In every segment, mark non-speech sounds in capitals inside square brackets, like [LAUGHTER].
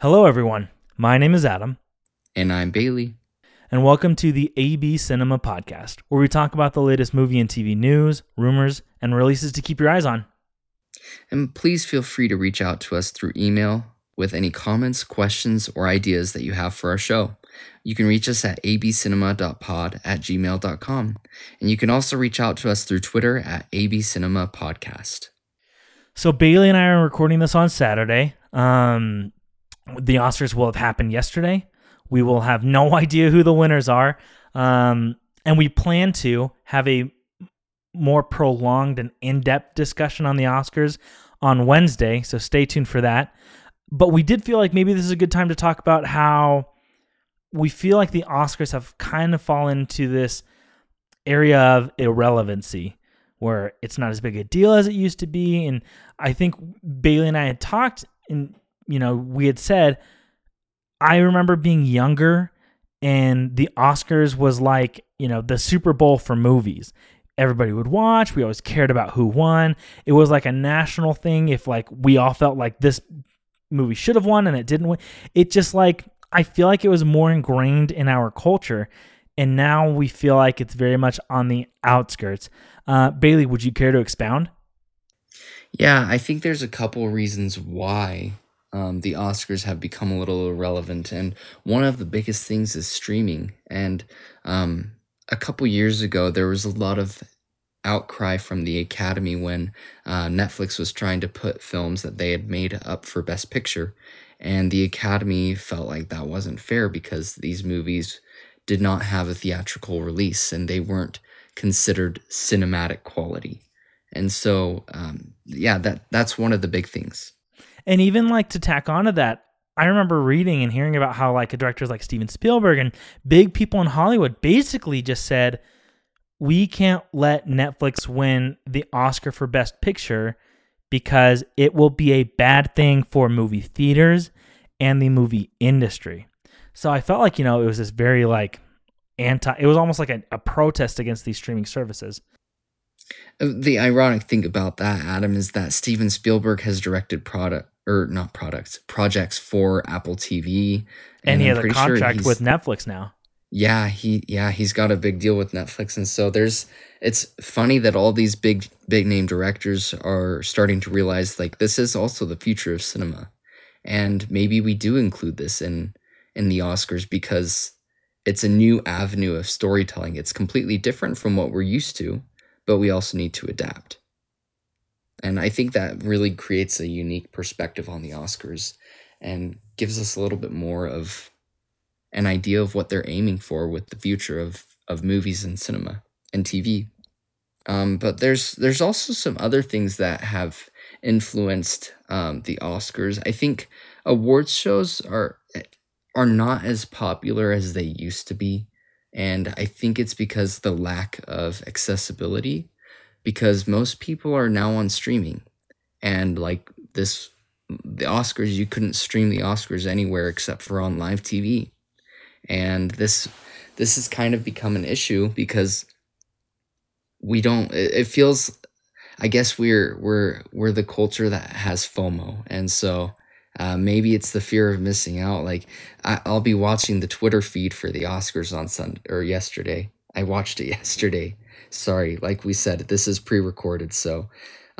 Hello, everyone. My name is Adam, And I'm Bailey. and welcome to the AB Cinema Podcast, where we talk about the latest movie and TV news, rumors, and releases to keep your eyes on. And please feel free to reach out to us through email with any comments, questions, or ideas that you have for our show. You can reach us at abcinema.pod at gmail.com. And you can also reach out to us through Twitter at abcinemapodcast. So, Bailey and I are recording this on Saturday. Um, the Oscars will have happened yesterday. We will have no [LAUGHS] idea who the winners are. Um, and we plan to have a more prolonged and in depth discussion on the Oscars on Wednesday. So, stay tuned for that. But we did feel like maybe this is a good time to talk about how we feel like the Oscars have kind of fallen into this area of irrelevancy where it's not as big a deal as it used to be. And I think Bailey and I had talked, and you know, we had said, I remember being younger, and the Oscars was like, you know, the Super Bowl for movies. Everybody would watch. We always cared about who won. It was like a national thing. If like we all felt like this movie should have won and it didn't win, it just like I feel like it was more ingrained in our culture, and now we feel like it's very much on the outskirts. Uh, Bailey, would you care to expound? Yeah, I think there's a couple reasons why um, the Oscars have become a little irrelevant, and one of the biggest things is streaming. And um, a couple years ago, there was a lot of outcry from the Academy when uh, Netflix was trying to put films that they had made up for Best Picture, and the Academy felt like that wasn't fair because these movies did not have a theatrical release and they weren't considered cinematic quality. And so, um, yeah, that that's one of the big things. And even like to tack onto that, I remember reading and hearing about how like directors like Steven Spielberg and big people in Hollywood basically just said, we can't let Netflix win the Oscar for Best Picture because it will be a bad thing for movie theaters and the movie industry. So I felt like, you know, it was this very like anti, it was almost like a, a protest against these streaming services. The ironic thing about that, Adam, is that Steven Spielberg has directed product or not products projects for Apple TV, And, he I'm has a pretty sure contract with Netflix now. Yeah, he yeah he's got a big deal with Netflix, and so there's it's funny that all these big big name directors are starting to realize like this is also the future of cinema, and maybe we do include this in in the Oscars because it's a new avenue of storytelling. It's completely different from what we're used to, but we also need to adapt. And I think that really creates a unique perspective on the Oscars and gives us a little bit more of an idea of what they're aiming for with the future of, of movies and cinema and TV. Um, but there's there's also some other things that have influenced um, the Oscars. I think awards shows are are not as popular as they used to be, and I think it's because the lack of accessibility. Because most people are now on streaming, and like this, the Oscars you couldn't stream the Oscars anywhere except for on live TV and this this has kind of become an issue because we don't it, feels i guess we're we're we're the culture that has fomo and so uh, maybe it's the fear of missing out. Like I, i'll be watching the twitter feed for the oscars on sunday or yesterday. I watched it [LAUGHS] yesterday. Sorry like we said this is pre-recorded so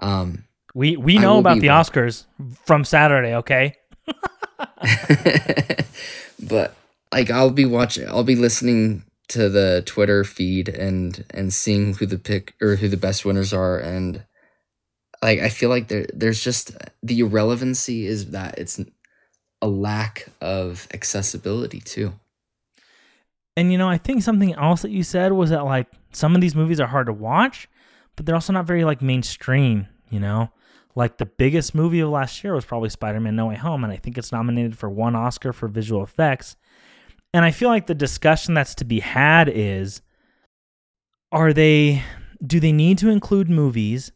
um We we know about the wa- Oscars from Saturday, okay? [LAUGHS] [LAUGHS] but like I'll be watching I'll be listening to the Twitter feed and and seeing who the pick or who the best winners are and like I feel like there there's just the irrelevancy is that it's a lack of accessibility too. And you know, I think something else that you said was that like some of these movies are hard to watch, but they're also not very like mainstream, you know? Like the biggest movie of last year was probably Spider-Man No Way Home and I think it's nominated for one Oscar for visual effects. And I feel like the discussion that's to be had is are they do they need to include movies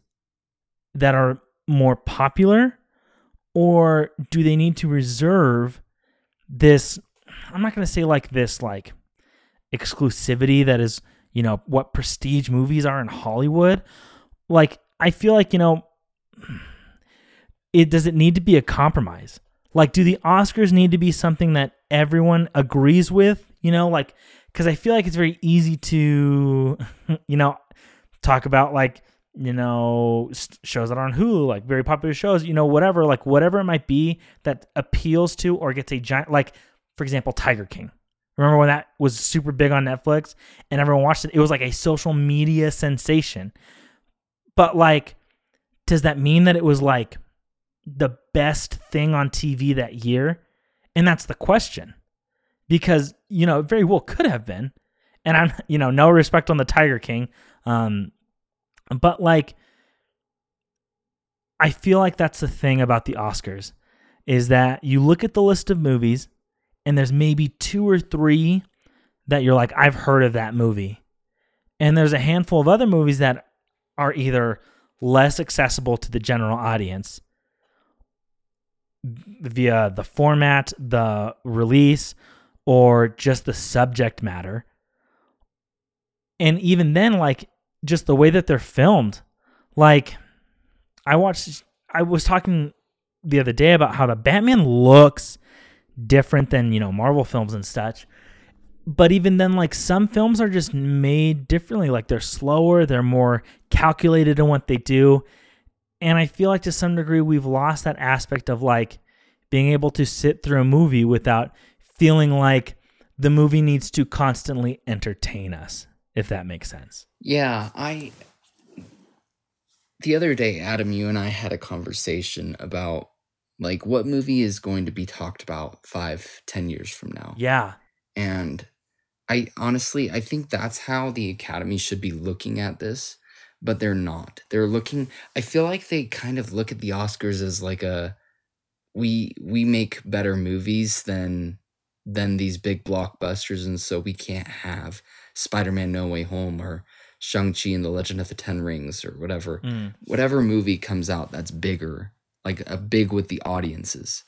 that are more popular or do they need to reserve this I'm not going to say like this like exclusivity that is, you know, what prestige movies are in Hollywood. Like I feel like, you know, it does it need to be a compromise? Like, do the Oscars need to be something that everyone agrees with? You know, like, because I feel like it's very easy to, [LAUGHS] you know, talk about like, you know, shows that are on Hulu, like very popular shows, you know, whatever, like whatever it might be that appeals to or gets a giant, like, for example, Tiger King. Remember when that was super big on Netflix and everyone watched it? It was like a social media sensation. But like, does that mean that it was like the best thing on TV that year? And that's the question. Because, you know, it very well could have been. And I'm, you know, no respect on the Tiger King. Um, but like, I feel like that's the thing about the Oscars is that you look at the list of movies and there's maybe two or three that you're like, I've heard of that movie. And there's a handful of other movies that are either less accessible to the general audience via the format, the release, or just the subject matter. And even then, like just the way that they're filmed. Like I watched I was talking the other day about how the Batman looks different than, you know, Marvel films and such. But even then like some films are just made differently. Like they're slower, they're more calculated in what they do. And I feel like to some degree we've lost that aspect of like being able to sit through a movie without feeling like the movie needs to constantly entertain us, if that makes sense. Yeah, I the other day, Adam, you and I had a conversation about like what movie is going to be talked about five, ten years from now. Yeah. And I honestly I think that's how the Academy should be looking at this, but they're not. They're looking I feel like they kind of look at the Oscars as like a we we make better movies than than these big blockbusters and so we can't have Spider-Man No Way Home or Shang-Chi and the Legend of the Ten Rings or whatever. Mm. Whatever movie comes out that's bigger, like a big with the audiences.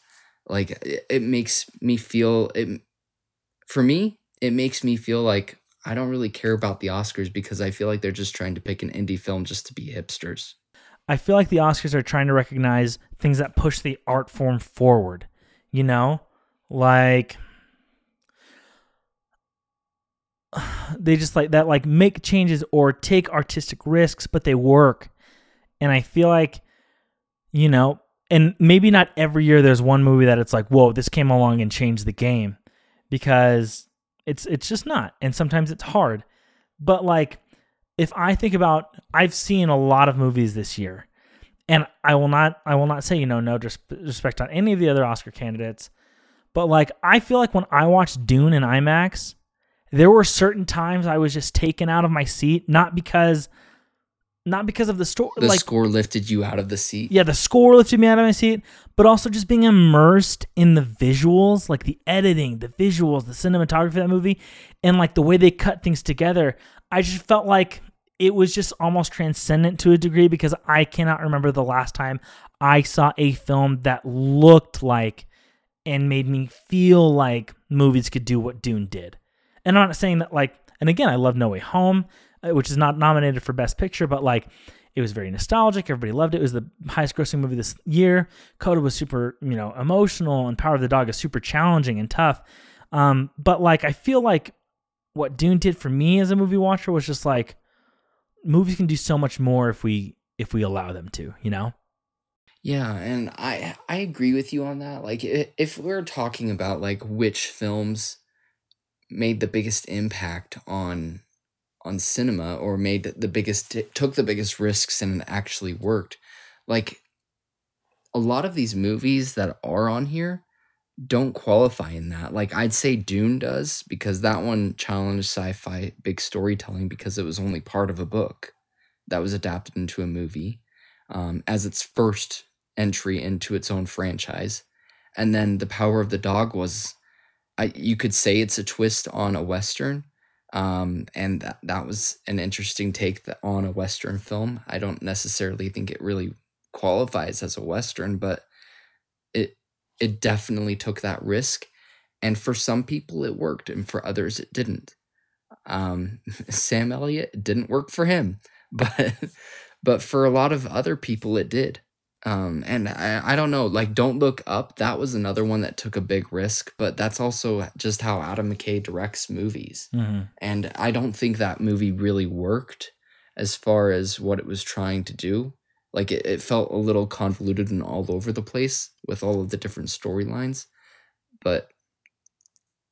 Like it, it makes me feel it for me, it makes me feel like I don't really care about the Oscars because I feel like they're just trying to pick an indie film just to be hipsters. I feel like the Oscars are trying to recognize things that push the art form forward. You know, like they just like that like make changes or take artistic risks but they work. And i feel like you know and maybe not every year there's one movie that it's like whoa this came along and changed the game because it's it's just not. And sometimes it's hard. But like if i think about i've seen a lot of movies this year. And i will not i will not say you know no disrespect on any of the other oscar candidates. But like i feel like when i watch dune in imax there were certain times I was just taken out of my seat, not because not because of the story. The like, score lifted you out of the seat. Yeah, the score lifted me out of my seat, but also just being immersed in the visuals, like the editing, the visuals, the cinematography of that movie, and like the way they cut things together. I just felt like it was just almost transcendent to a degree because I cannot remember the last time I saw a film that looked like and made me feel like movies could do what Dune did. And I'm not saying that like, and again, I love No Way Home, uh, which is not nominated for Best Picture, but like, it was very nostalgic. Everybody loved it. It was the highest grossing movie this year. Coda was super, you know, emotional, and Power of the Dog is super challenging and tough. Um, but like, I feel like what Dune did for me as a movie watcher was just like, movies can do so much more if we if we allow them to, you know. Yeah, and I I agree with you on that. Like, if we're talking about like which films made the biggest impact on on cinema or made the biggest took the biggest risks and actually worked. Like a lot of these movies that are on here don't qualify in that. Like i'd say dune does because that one challenged sci-fi big storytelling because it was only part of a book that was adapted into a movie um, as its first entry into its own franchise. And then the power of the dog was I, you could say it's a twist on a western um, and that, that was an interesting take on a western film. I don't necessarily think it really qualifies as a western but it it definitely took that risk and for some people it worked and for others it didn't. Um, [LAUGHS] sam elliott didn't work for him [LAUGHS] but but for a lot of other people it did Um, and I, I don't know, like Don't Look Up, that was another one that took a big risk, but that's also just how Adam McKay directs movies. Mhm. And I don't think that movie really worked as far as what it was trying to do. Like it, it felt a little convoluted and all over the place with all of the different storylines. But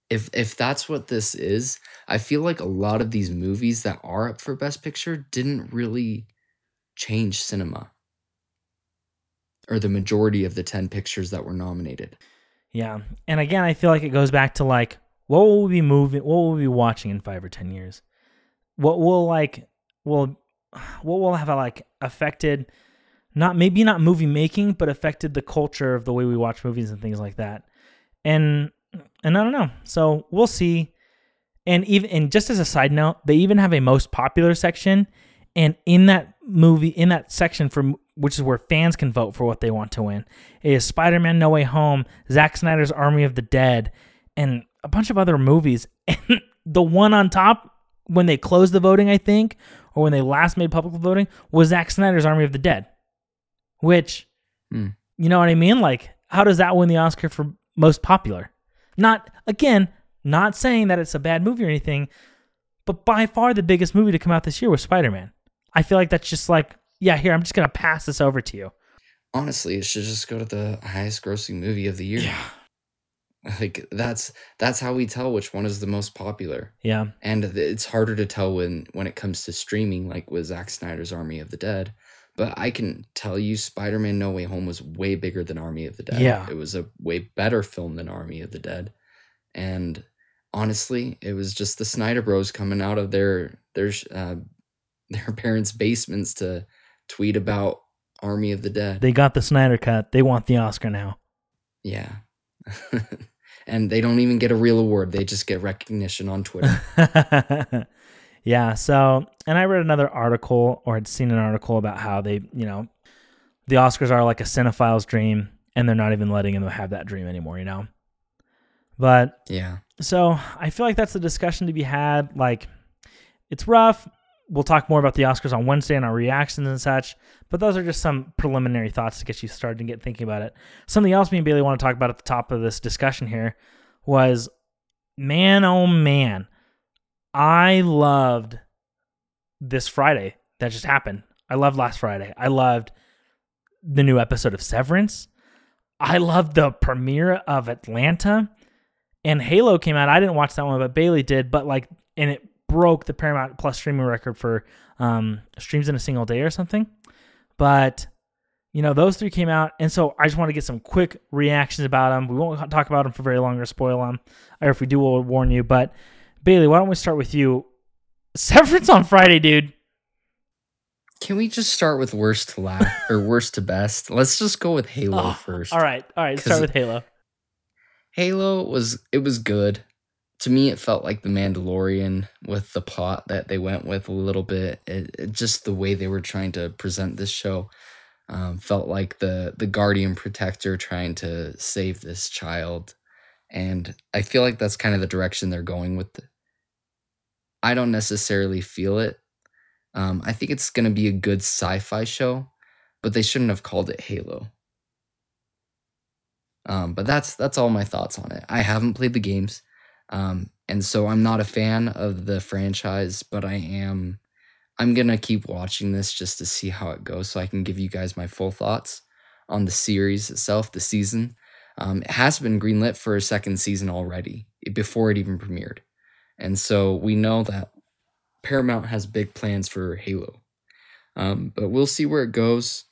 if if that's what this is, I feel like a lot of these movies that are up for Best Picture didn't really change cinema. Or the majority of the 10 pictures that were nominated. Yeah. And again, I feel like it goes back to like, what will we be moving? What will we be watching in five or 10 years? What will like, will, what will have like affected, not maybe not movie making, but affected the culture of the way we watch movies and things like that. And, and I don't know. So we'll see. And even, and just as a side note, they even have a most popular section. And in that movie, in that section for which is where fans can vote for what they want to win, is Spider Man No Way Home, Zack Snyder's Army of the Dead, and a bunch of other movies. [LAUGHS] And the one on top, when they closed the voting, I think, or when they last made public voting, was Zack Snyder's Army of the Dead. Which, Hmm. you know what I mean? Like, how does that win the Oscar for most popular? Not, again, not saying that it's a bad movie or anything, but by far the biggest movie to come out this year was Spider Man. I feel like that's just like, yeah, here, I'm just going to pass this over to you. Honestly, it should just go to the highest grossing movie of the year. Yeah. [LAUGHS] Like that's that's how we tell which one is the most popular. Yeah. And it's harder to tell when when it comes to streaming, like with Zack Snyder's Army of the Dead. But I can tell you, Spider-Man: No Way Home was way bigger than Army of the Dead. Yeah. it was a way better film than Army of the Dead. And honestly, it was just the Snyder Bros coming out of their their uh, [LAUGHS] their parents' basements to tweet about Army of the Dead. They got the Snyder cut. They want the Oscar now. yeah. [LAUGHS] and they don't even get a real award; they just get recognition on Twitter. [LAUGHS] yeah. So, and I read another article or had seen an article about how they, you know, the Oscars are like a cinephile's dream and they're not even letting them have that dream anymore, you know? But yeah. so I feel like that's a discussion to be had. Like, it's rough. We'll talk more about the Oscars on Wednesday and our reactions and such. But those are just some preliminary thoughts to get you started and get thinking about it. Something else me and Bailey want to talk about at the top of this discussion here was man, oh man, I loved this Friday that just happened. I loved last Friday. I loved the new episode of Severance. I loved the premiere of Atlanta and Halo came out. I didn't watch that one, but Bailey did. But like, and it broke the Paramount Plus streaming record for um, streams in a single day or something. But you know, those three came out, and so I just want to get some quick reactions about them. We won't talk about them for very long or spoil them, or if we do, we'll warn you. But Bailey, why don't we start with you? Severance on Friday, dude. Can we just start with worst to last or [LAUGHS] worst to best? Let's just go with Halo Oh, first. All right, all right. Start with Halo. Halo was it was good. To me, it felt like the Mandalorian with the plot that they went with a little bit. It, it- just the way they were trying to present this show um, felt like the the guardian protector trying to save this child, and I feel like that's kind of the direction they're going with. I don't necessarily feel it. Um, I think it's going to be a good sci-fi show, but they shouldn't have called it Halo. Um, but that's that's all my thoughts on it. I haven't played the games, um, and so I'm not a fan of the franchise. But I am, I'm gonna keep watching this just to see how it goes, so I can give you guys my full thoughts on the series itself, the season. Um, it has been greenlit for a second season already before it even premiered, and so we know that Paramount has big plans for Halo. Um, but we'll see where it goes.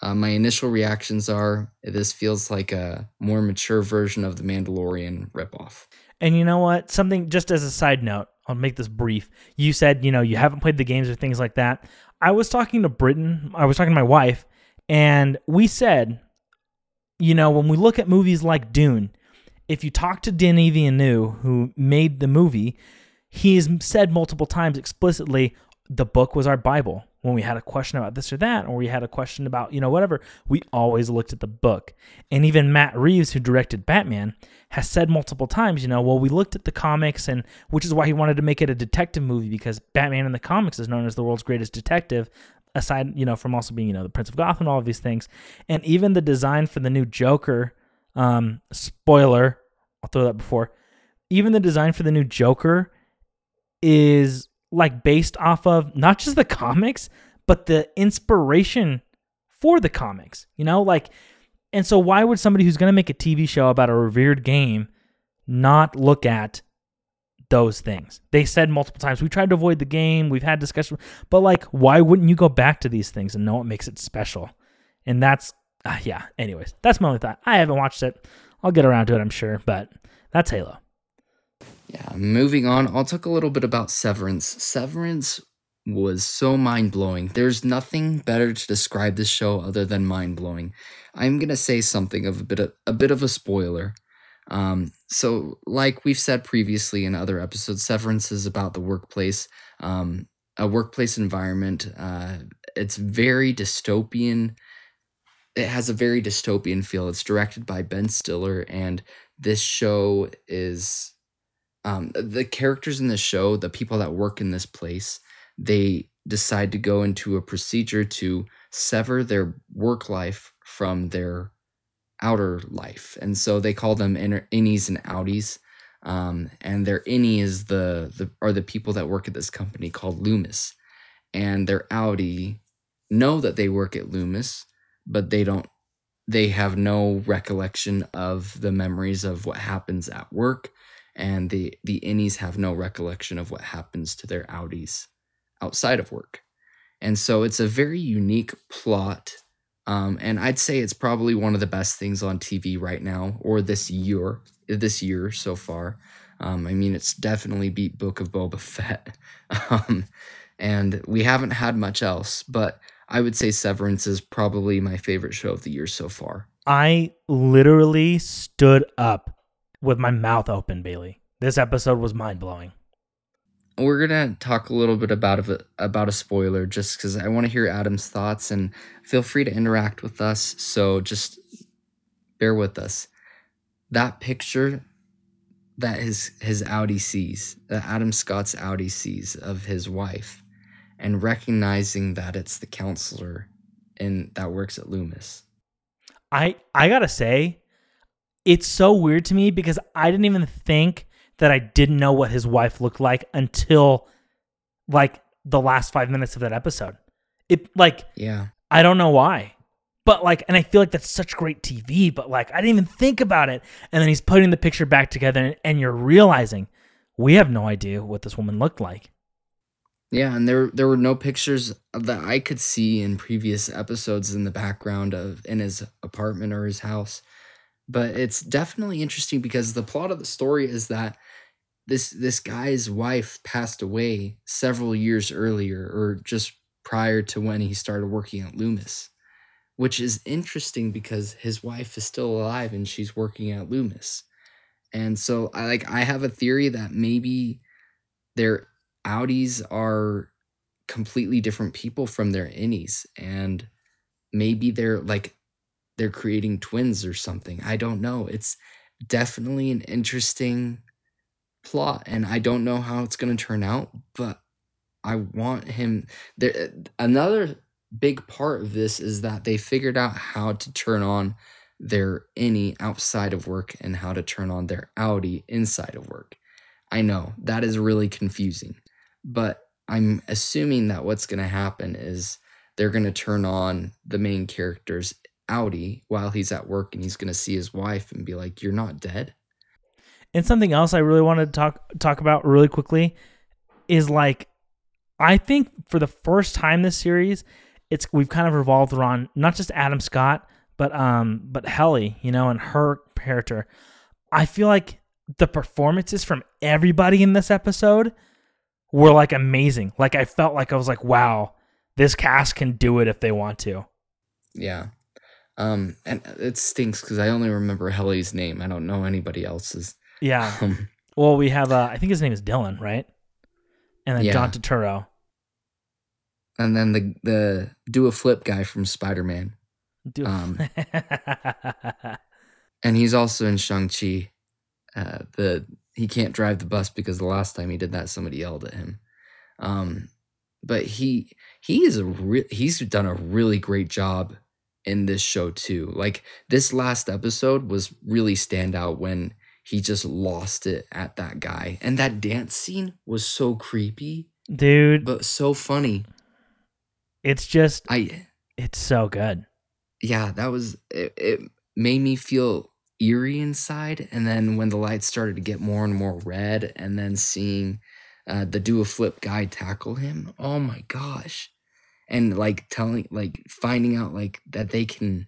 Uh, my initial reactions are this feels like a more mature version of the Mandalorian ripoff. And you know what? Something just as a side note, I'll make this brief. You said, you know, you haven't played the games or things like that. I was talking to Britain, I was talking to my wife, and we said, you know, when we look at movies like Dune, if you talk to Denis Villeneuve, who made the movie, he has said multiple times explicitly, the book was our Bible. When we had a question about this or that, or we had a question about, you know, whatever, we always looked at the book. And even Matt Reeves, who directed Batman, has said multiple times, you know, well, we looked at the comics, and which is why he wanted to make it a detective movie because Batman in the comics is known as the world's greatest detective. aside, you know, from also being, you know, the Prince of Gotham, and all of these things, and even the design for the new Joker. Um, spoiler, I'll throw that before. Even the design for the new Joker is like based off of not just the comics, but the inspiration for the comics. You know, like, and so why would somebody who's going to make a TV show about a revered game not look at those things? They said multiple times, we tried to avoid the game, we've had discussion, but like, why wouldn't you go back to these things and know what makes it special? And that's, uh, yeah, anyways, that's my only thought. I haven't watched it. I'll get around to it, I'm sure, but that's Halo. Yeah, moving on, I'll talk a little bit about Severance. Severance was so mind blowing. There's nothing better to describe this show other than mind blowing. I'm gonna say something of a bit of a bit of a spoiler. Um, so, like we've said previously in other episodes, Severance is about the workplace, um, a workplace environment. Uh, it's very dystopian. It has a very dystopian feel. It's directed by Ben Stiller, and this show is um, the characters in the show, the people that work in this place, they decide to go into a procedure to sever their work life from their outer life. And so they call them inner, innies and outies. Um, and their innie is the, the are the people that work at this company called Loomis. And their outie know that they work at Loomis, but they don't they have no recollection of the memories of what happens at work and the the innies have no recollection of what happens to their outies outside of work. And so it's a very unique plot. Um, and I'd say it's probably one of the best things on TV right now, or this year, this year so far. Um, I mean, it's definitely beat Book of Boba Fett. [LAUGHS] um, and we haven't had much else, but I would say Severance is probably my favorite show of the year so far. I literally stood up with my mouth open, Bailey. This episode was mind blowing we're gonna talk a little bit about a, about a spoiler just because I want to hear Adam's thoughts and feel free to interact with us. So just bear with us. That picture that his his outie sees, that Adam Scott's outie sees of his wife, and recognizing that it's the counselor and that works at Loomis. I I gotta say, it's so weird to me because I didn't even think that I didn't know what his wife looked like until like the last five minutes of that episode. It like yeah, I don't know why, but like, and I feel like that's such great TV, but like I didn't even think about it. And then he's putting the picture back together, and, and you're realizing we have no idea what this woman looked like. Yeah, and there there were no pictures that I could see in previous episodes in the background of in his apartment or his house. But it's definitely interesting because the plot of the story is that this this guy's wife passed away several years earlier or just prior to when he started working at Loomis which is interesting because his wife is still alive and she's working at Loomis. And so I like I have a theory that maybe their outies are completely different people from their innies and maybe they're like they're creating twins or something I don't know it's definitely an interesting plot and I don't know how it's going to turn out, but I want him there another big part of this is that they figured out how to turn on their innie outside of work and how to turn on their outie inside of work. I know that is really confusing, but I'm assuming that what's going to happen is they're going to turn on the main character's outie while he's at work and he's going to see his wife and be like, You're not dead. And something else I really wanted to talk talk about really quickly is like I think for the first time this series, it's we've kind of revolved around not just Adam Scott, but um but Helly, you know, and her character. I feel like the performances from everybody in this episode were like amazing. Like I felt like I was like, wow, this cast can do it if they want to. Yeah. Um, and it stinks because I only remember Helly's name. I don't know anybody else's. Yeah. [LAUGHS] Um, well, we have uh, I think his name is Dylan, right? And then yeah. John Turturro. And then the the do a flip guy from Spider Man. Do um, [LAUGHS] and he's also in Shang Chi. Uh, the he can't drive the bus because the last time he did that, somebody yelled at him. Um, but he he is a re- he's done a really great job in this show too. Like this last episode was really stand out when he just lost it at that guy. And that dance scene was so creepy, Dude, but so funny. it's just I it's so good. yeah, that was it, it made me feel eerie inside and then when the lights started to get more and more red and then seeing uh, the do a flip guy tackle him oh my gosh and like telling like finding out like that they can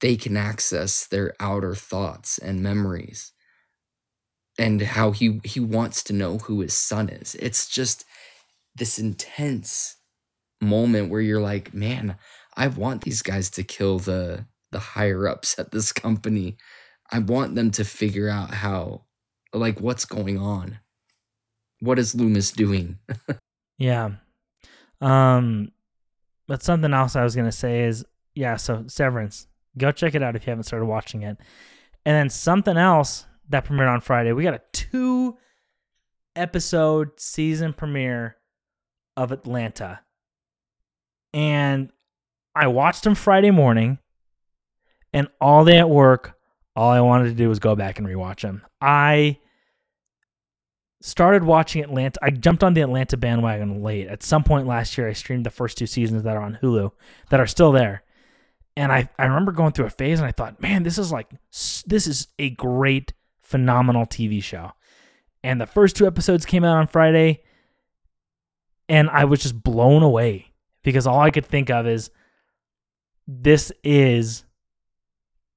they can access their outer thoughts and memories and how he he wants to know who his son is. It's just this intense moment where you're like man i want these guys to kill the the higher ups at this company. I want them to figure out how like what's going on. What is loomis doing? [LAUGHS] Yeah. Um but something else I was gonna say is yeah, so Severance. Go check it out if you haven't started watching it. And then something else that premiered on Friday. We got a two episode season premiere of Atlanta. And I watched them Friday morning and all day at work, all I wanted to do was go back and rewatch them. I started watching Atlanta. I jumped on the Atlanta bandwagon late. At some point last year, I streamed the first two seasons that are on Hulu that are still there. And I, I remember going through a phase and I thought, man, this is like, this is a great, phenomenal TV show. And the first two episodes came out on Friday and I was just blown away because all I could think of is this is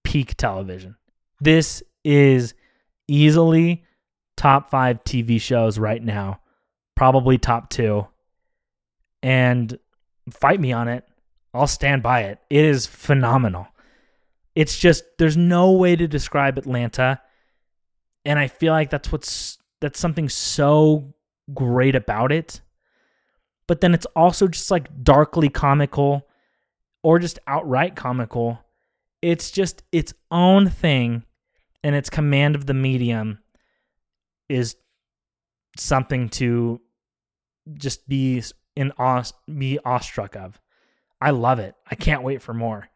peak television. This is easily top five TV shows right now, probably top two. And fight me on it. I'll stand by it. It is phenomenal. It's just there's no way to describe Atlanta, and I feel like that's what's that's something so great about it. But then it's also just like darkly comical, or just outright comical. It's just its own thing, and its command of the medium is something to just be in awe, be awestruck of. I love it. I can't wait for more,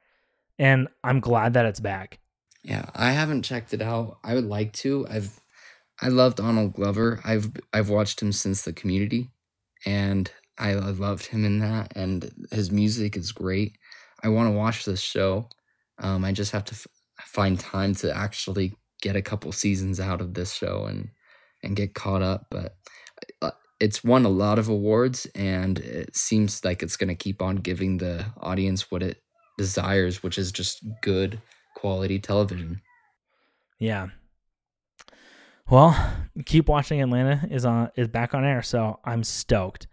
and I'm glad that it's back. Yeah, I haven't checked it out. I would like to. I've I love Donald Glover. I've I've watched him since the community and I loved him in that and his music is great. I want to watch this show. Um I just have to f- find time to actually get a couple seasons out of this show and and get caught up, but uh, it's won a lot of awards and it seems like it's going to keep on giving the audience what it desires, which is just good quality television. Yeah. Well, keep watching. Atlanta is on is back on air, so I'm stoked.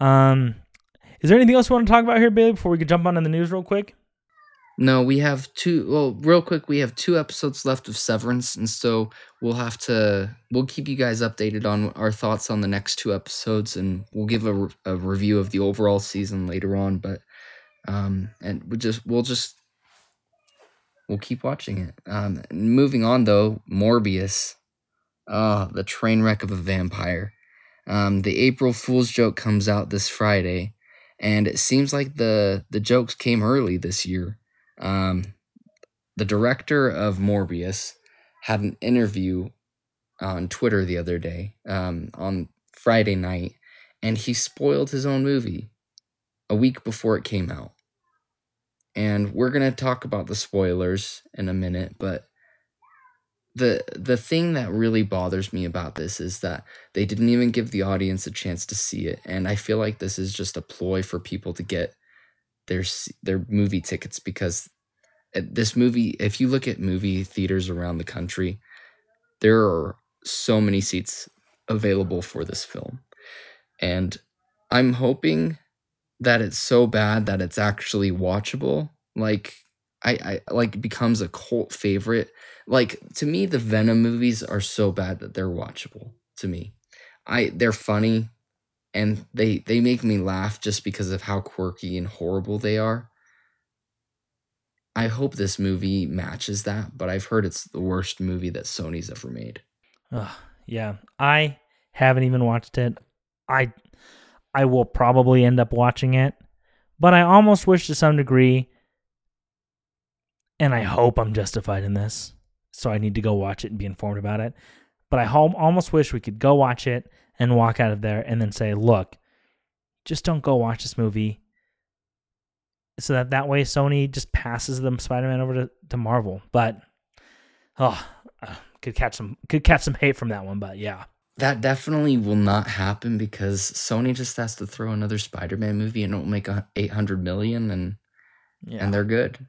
Um, is there anything else you want to talk about here, Bailey, before we could jump on to the news real quick? No, we have two. Well, real quick, we have two episodes left of Severance, and so we'll have to. We'll keep you guys updated on our thoughts on the next two episodes, and we'll give a, a review of the overall season later on. But, um, and we just we'll just we'll keep watching it. Um, moving on though, Morbius, ah, the train wreck of a vampire. Um, the April Fool's joke comes out this Friday, and it seems like the the jokes came early this year. Um, the director of Morbius had an interview on Twitter the other day, um, on Friday night, and he spoiled his own movie a week before it came out. And we're gonna talk about the spoilers in a minute, but the the thing that really bothers me about this is that they didn't even give the audience a chance to see it, and I feel like this is just a ploy for people to get their their movie tickets because uh, this movie if you look at movie theaters around the country there are so many seats available for this film. And i'm hoping that it's so bad that it's actually watchable. Like i i like becomes a cult favorite. Like to me the venom movies are so bad that they're watchable to me. I they're funny and they they make me laugh just because of how quirky and horrible they are I hope this movie matches that, but I've heard it's the worst movie that Sony's ever made. Ugh, yeah, I haven't even watched it. I I will probably end up watching it, but I almost wish to some degree, and I hope I'm justified in this, so I need to go watch it and be informed about it. But I almost wish we could go watch it and walk out of there and then say, look, just don't go watch this movie. So that that way Sony just passes them Spider-Man over to, to Marvel. But oh, uh, could catch some could catch some hate from that one. But yeah, That definitely will not happen because Sony just has to throw another Spider-Man movie and it'll make a 800 million and yeah, and they're good.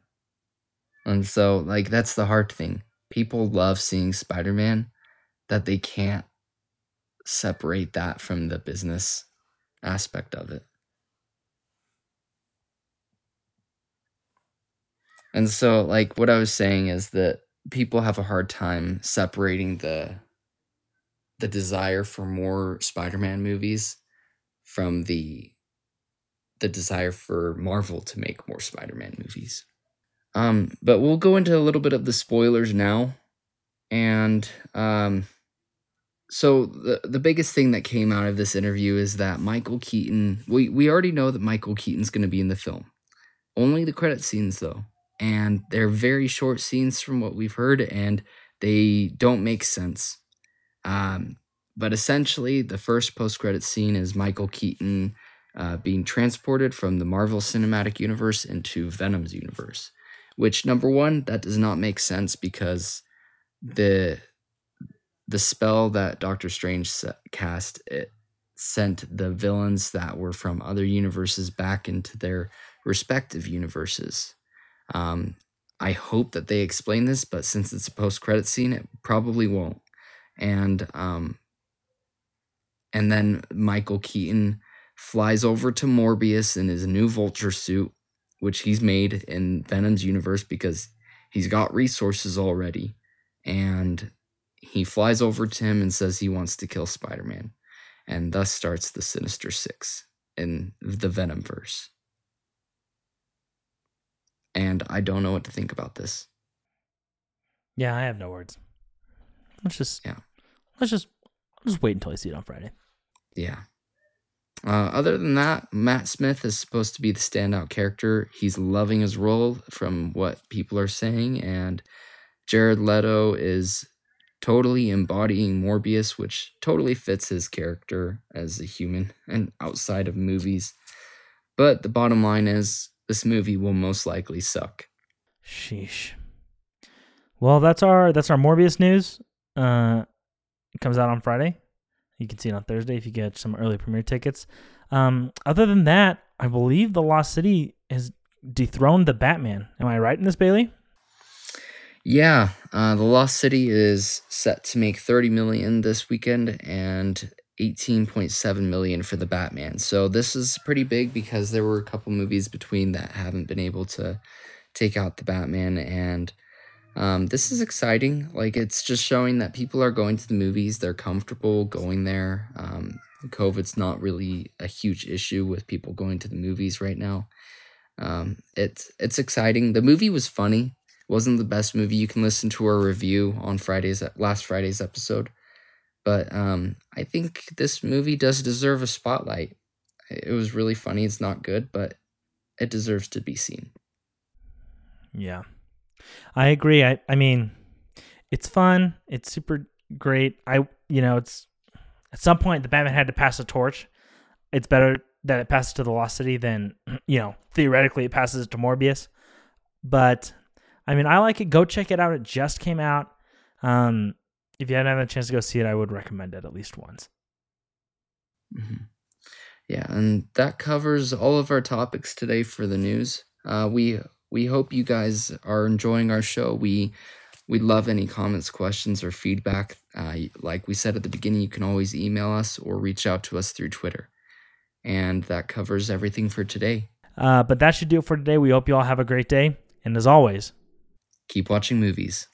And so like that's the hard thing. People love seeing Spider-Man that they can't separate that from the business aspect of it. And so like what I was saying is that people have a hard time separating the the desire for more Spider-Man movies from the the desire for Marvel to make more Spider-Man movies. Um, but we'll go into a little bit of the spoilers now. And um, so the the biggest thing that came out of this interview is that Michael Keaton. We we already know that Michael Keaton's going to be in the film. Only the credit scenes though, and they're very short scenes from what we've heard, and they don't make sense. Um, but essentially, the first post credit scene is Michael Keaton uh, being transported from the Marvel Cinematic Universe into Venom's universe. Which number one, that does not make sense because the the spell that Doctor Strange cast it sent the villains that were from other universes back into their respective universes. Um, I hope that they explain this, but since it's a post credit scene, it probably won't. And um, and then Michael Keaton flies over to Morbius in his new Vulture suit, which he's made in Venom's universe because he's got resources already. And he flies over to him and says he wants to kill Spider Man. And thus starts the Sinister Six in the Venom verse. And I don't know what to think about this. yeah, I have no words. Let's just Yeah. let's just let's just wait until I see it on Friday. Yeah. Uh, other than that, Matt Smith is supposed to be the standout character. He's loving his role from what people are saying, and Jared Leto is totally embodying Morbius, which totally fits his character as a human [LAUGHS] and outside of movies. But the bottom line is, this movie will most likely suck. Sheesh. Well, that's our that's our Morbius news. Uh, it comes out on Friday. You can see it on Thursday if you get some early premiere tickets. Um, other than that, I believe the Lost City has dethroned the Batman. Am I right in this, Bailey? Yeah, uh, the Lost City is set to make 30 million this weekend and 18.7 million for the Batman. So this is pretty big because there were a couple movies between that haven't been able to take out the Batman and um, this is exciting. Like it's just showing that people are going to the movies, they're comfortable going there. Um, COVID's not really a huge issue with people going to the movies right now. Um, it's it's exciting. The movie was funny wasn't the best movie. You can listen to our review on Friday's last Friday's episode. But um, I think this movie does deserve a spotlight. It was really funny. It's not good, but it deserves to be seen. Yeah, I agree. I I mean, it's fun. It's super great. I you know it's at some point the Batman had to pass the torch. It's better that it passes to the Lost City than [CLEARS THROAT] you know theoretically it passes it to Morbius. But I mean, I like it. Go check it out. It just came out. Um, if you haven't had a chance to go see it, I would recommend it at least once. Mm-hmm. Yeah, and that covers all of our topics today for the news. Uh, we we hope you guys are enjoying our show. We we love any comments, questions, or feedback. Uh, like we said at the beginning, you can always email us or reach out to us through Twitter. And that covers everything for today. Uh, but that should do it for today. We hope you all have a great day. And as always, keep watching movies.